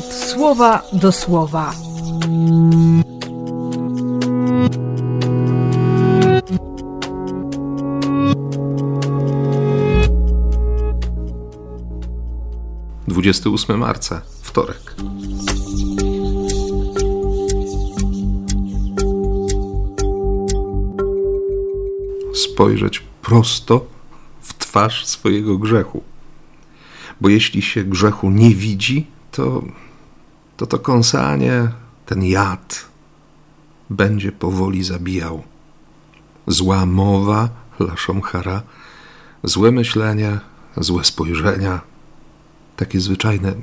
słowa do słowa. Dwudziesty ósmy marca, wtorek. Spojrzeć prosto w twarz swojego grzechu. Bo jeśli się grzechu nie widzi, to to, to kąsanie, ten jad będzie powoli zabijał. Zła mowa, laszomchara, złe myślenia, złe spojrzenia, takie zwyczajne,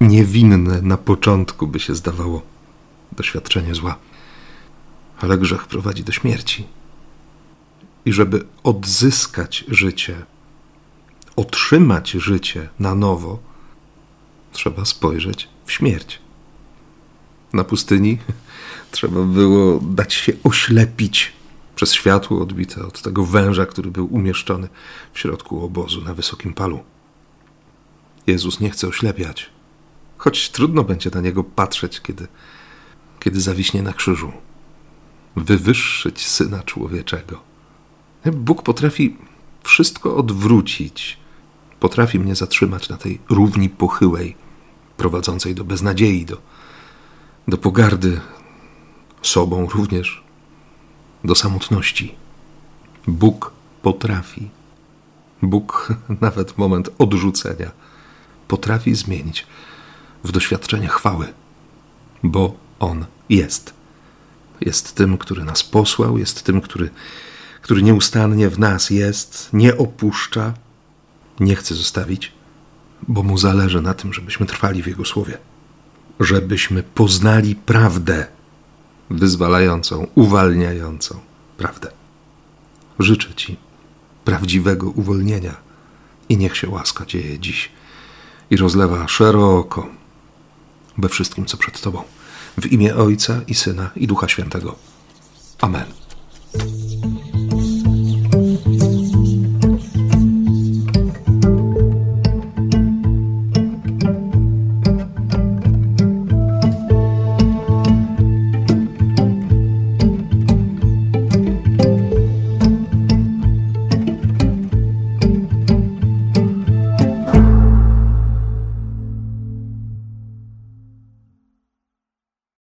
niewinne na początku by się zdawało doświadczenie zła. Ale grzech prowadzi do śmierci. I żeby odzyskać życie, otrzymać życie na nowo, trzeba spojrzeć w śmierć. Na pustyni trzeba było dać się oślepić przez światło odbite od tego węża, który był umieszczony w środku obozu na wysokim palu. Jezus nie chce oślepiać, choć trudno będzie na niego patrzeć, kiedy, kiedy zawiśnie na krzyżu. Wywyższyć syna człowieczego. Bóg potrafi wszystko odwrócić potrafi mnie zatrzymać na tej równi pochyłej, prowadzącej do beznadziei, do, do pogardy sobą również, do samotności. Bóg potrafi, Bóg nawet moment odrzucenia potrafi zmienić w doświadczenie chwały, bo On jest. Jest tym, który nas posłał, jest tym, który, który nieustannie w nas jest, nie opuszcza, nie chce zostawić, bo mu zależy na tym, żebyśmy trwali w Jego słowie, żebyśmy poznali prawdę wyzwalającą, uwalniającą prawdę. Życzę Ci prawdziwego uwolnienia i niech się łaska dzieje dziś i rozlewa szeroko we wszystkim, co przed Tobą. W imię Ojca i Syna i Ducha Świętego. Amen.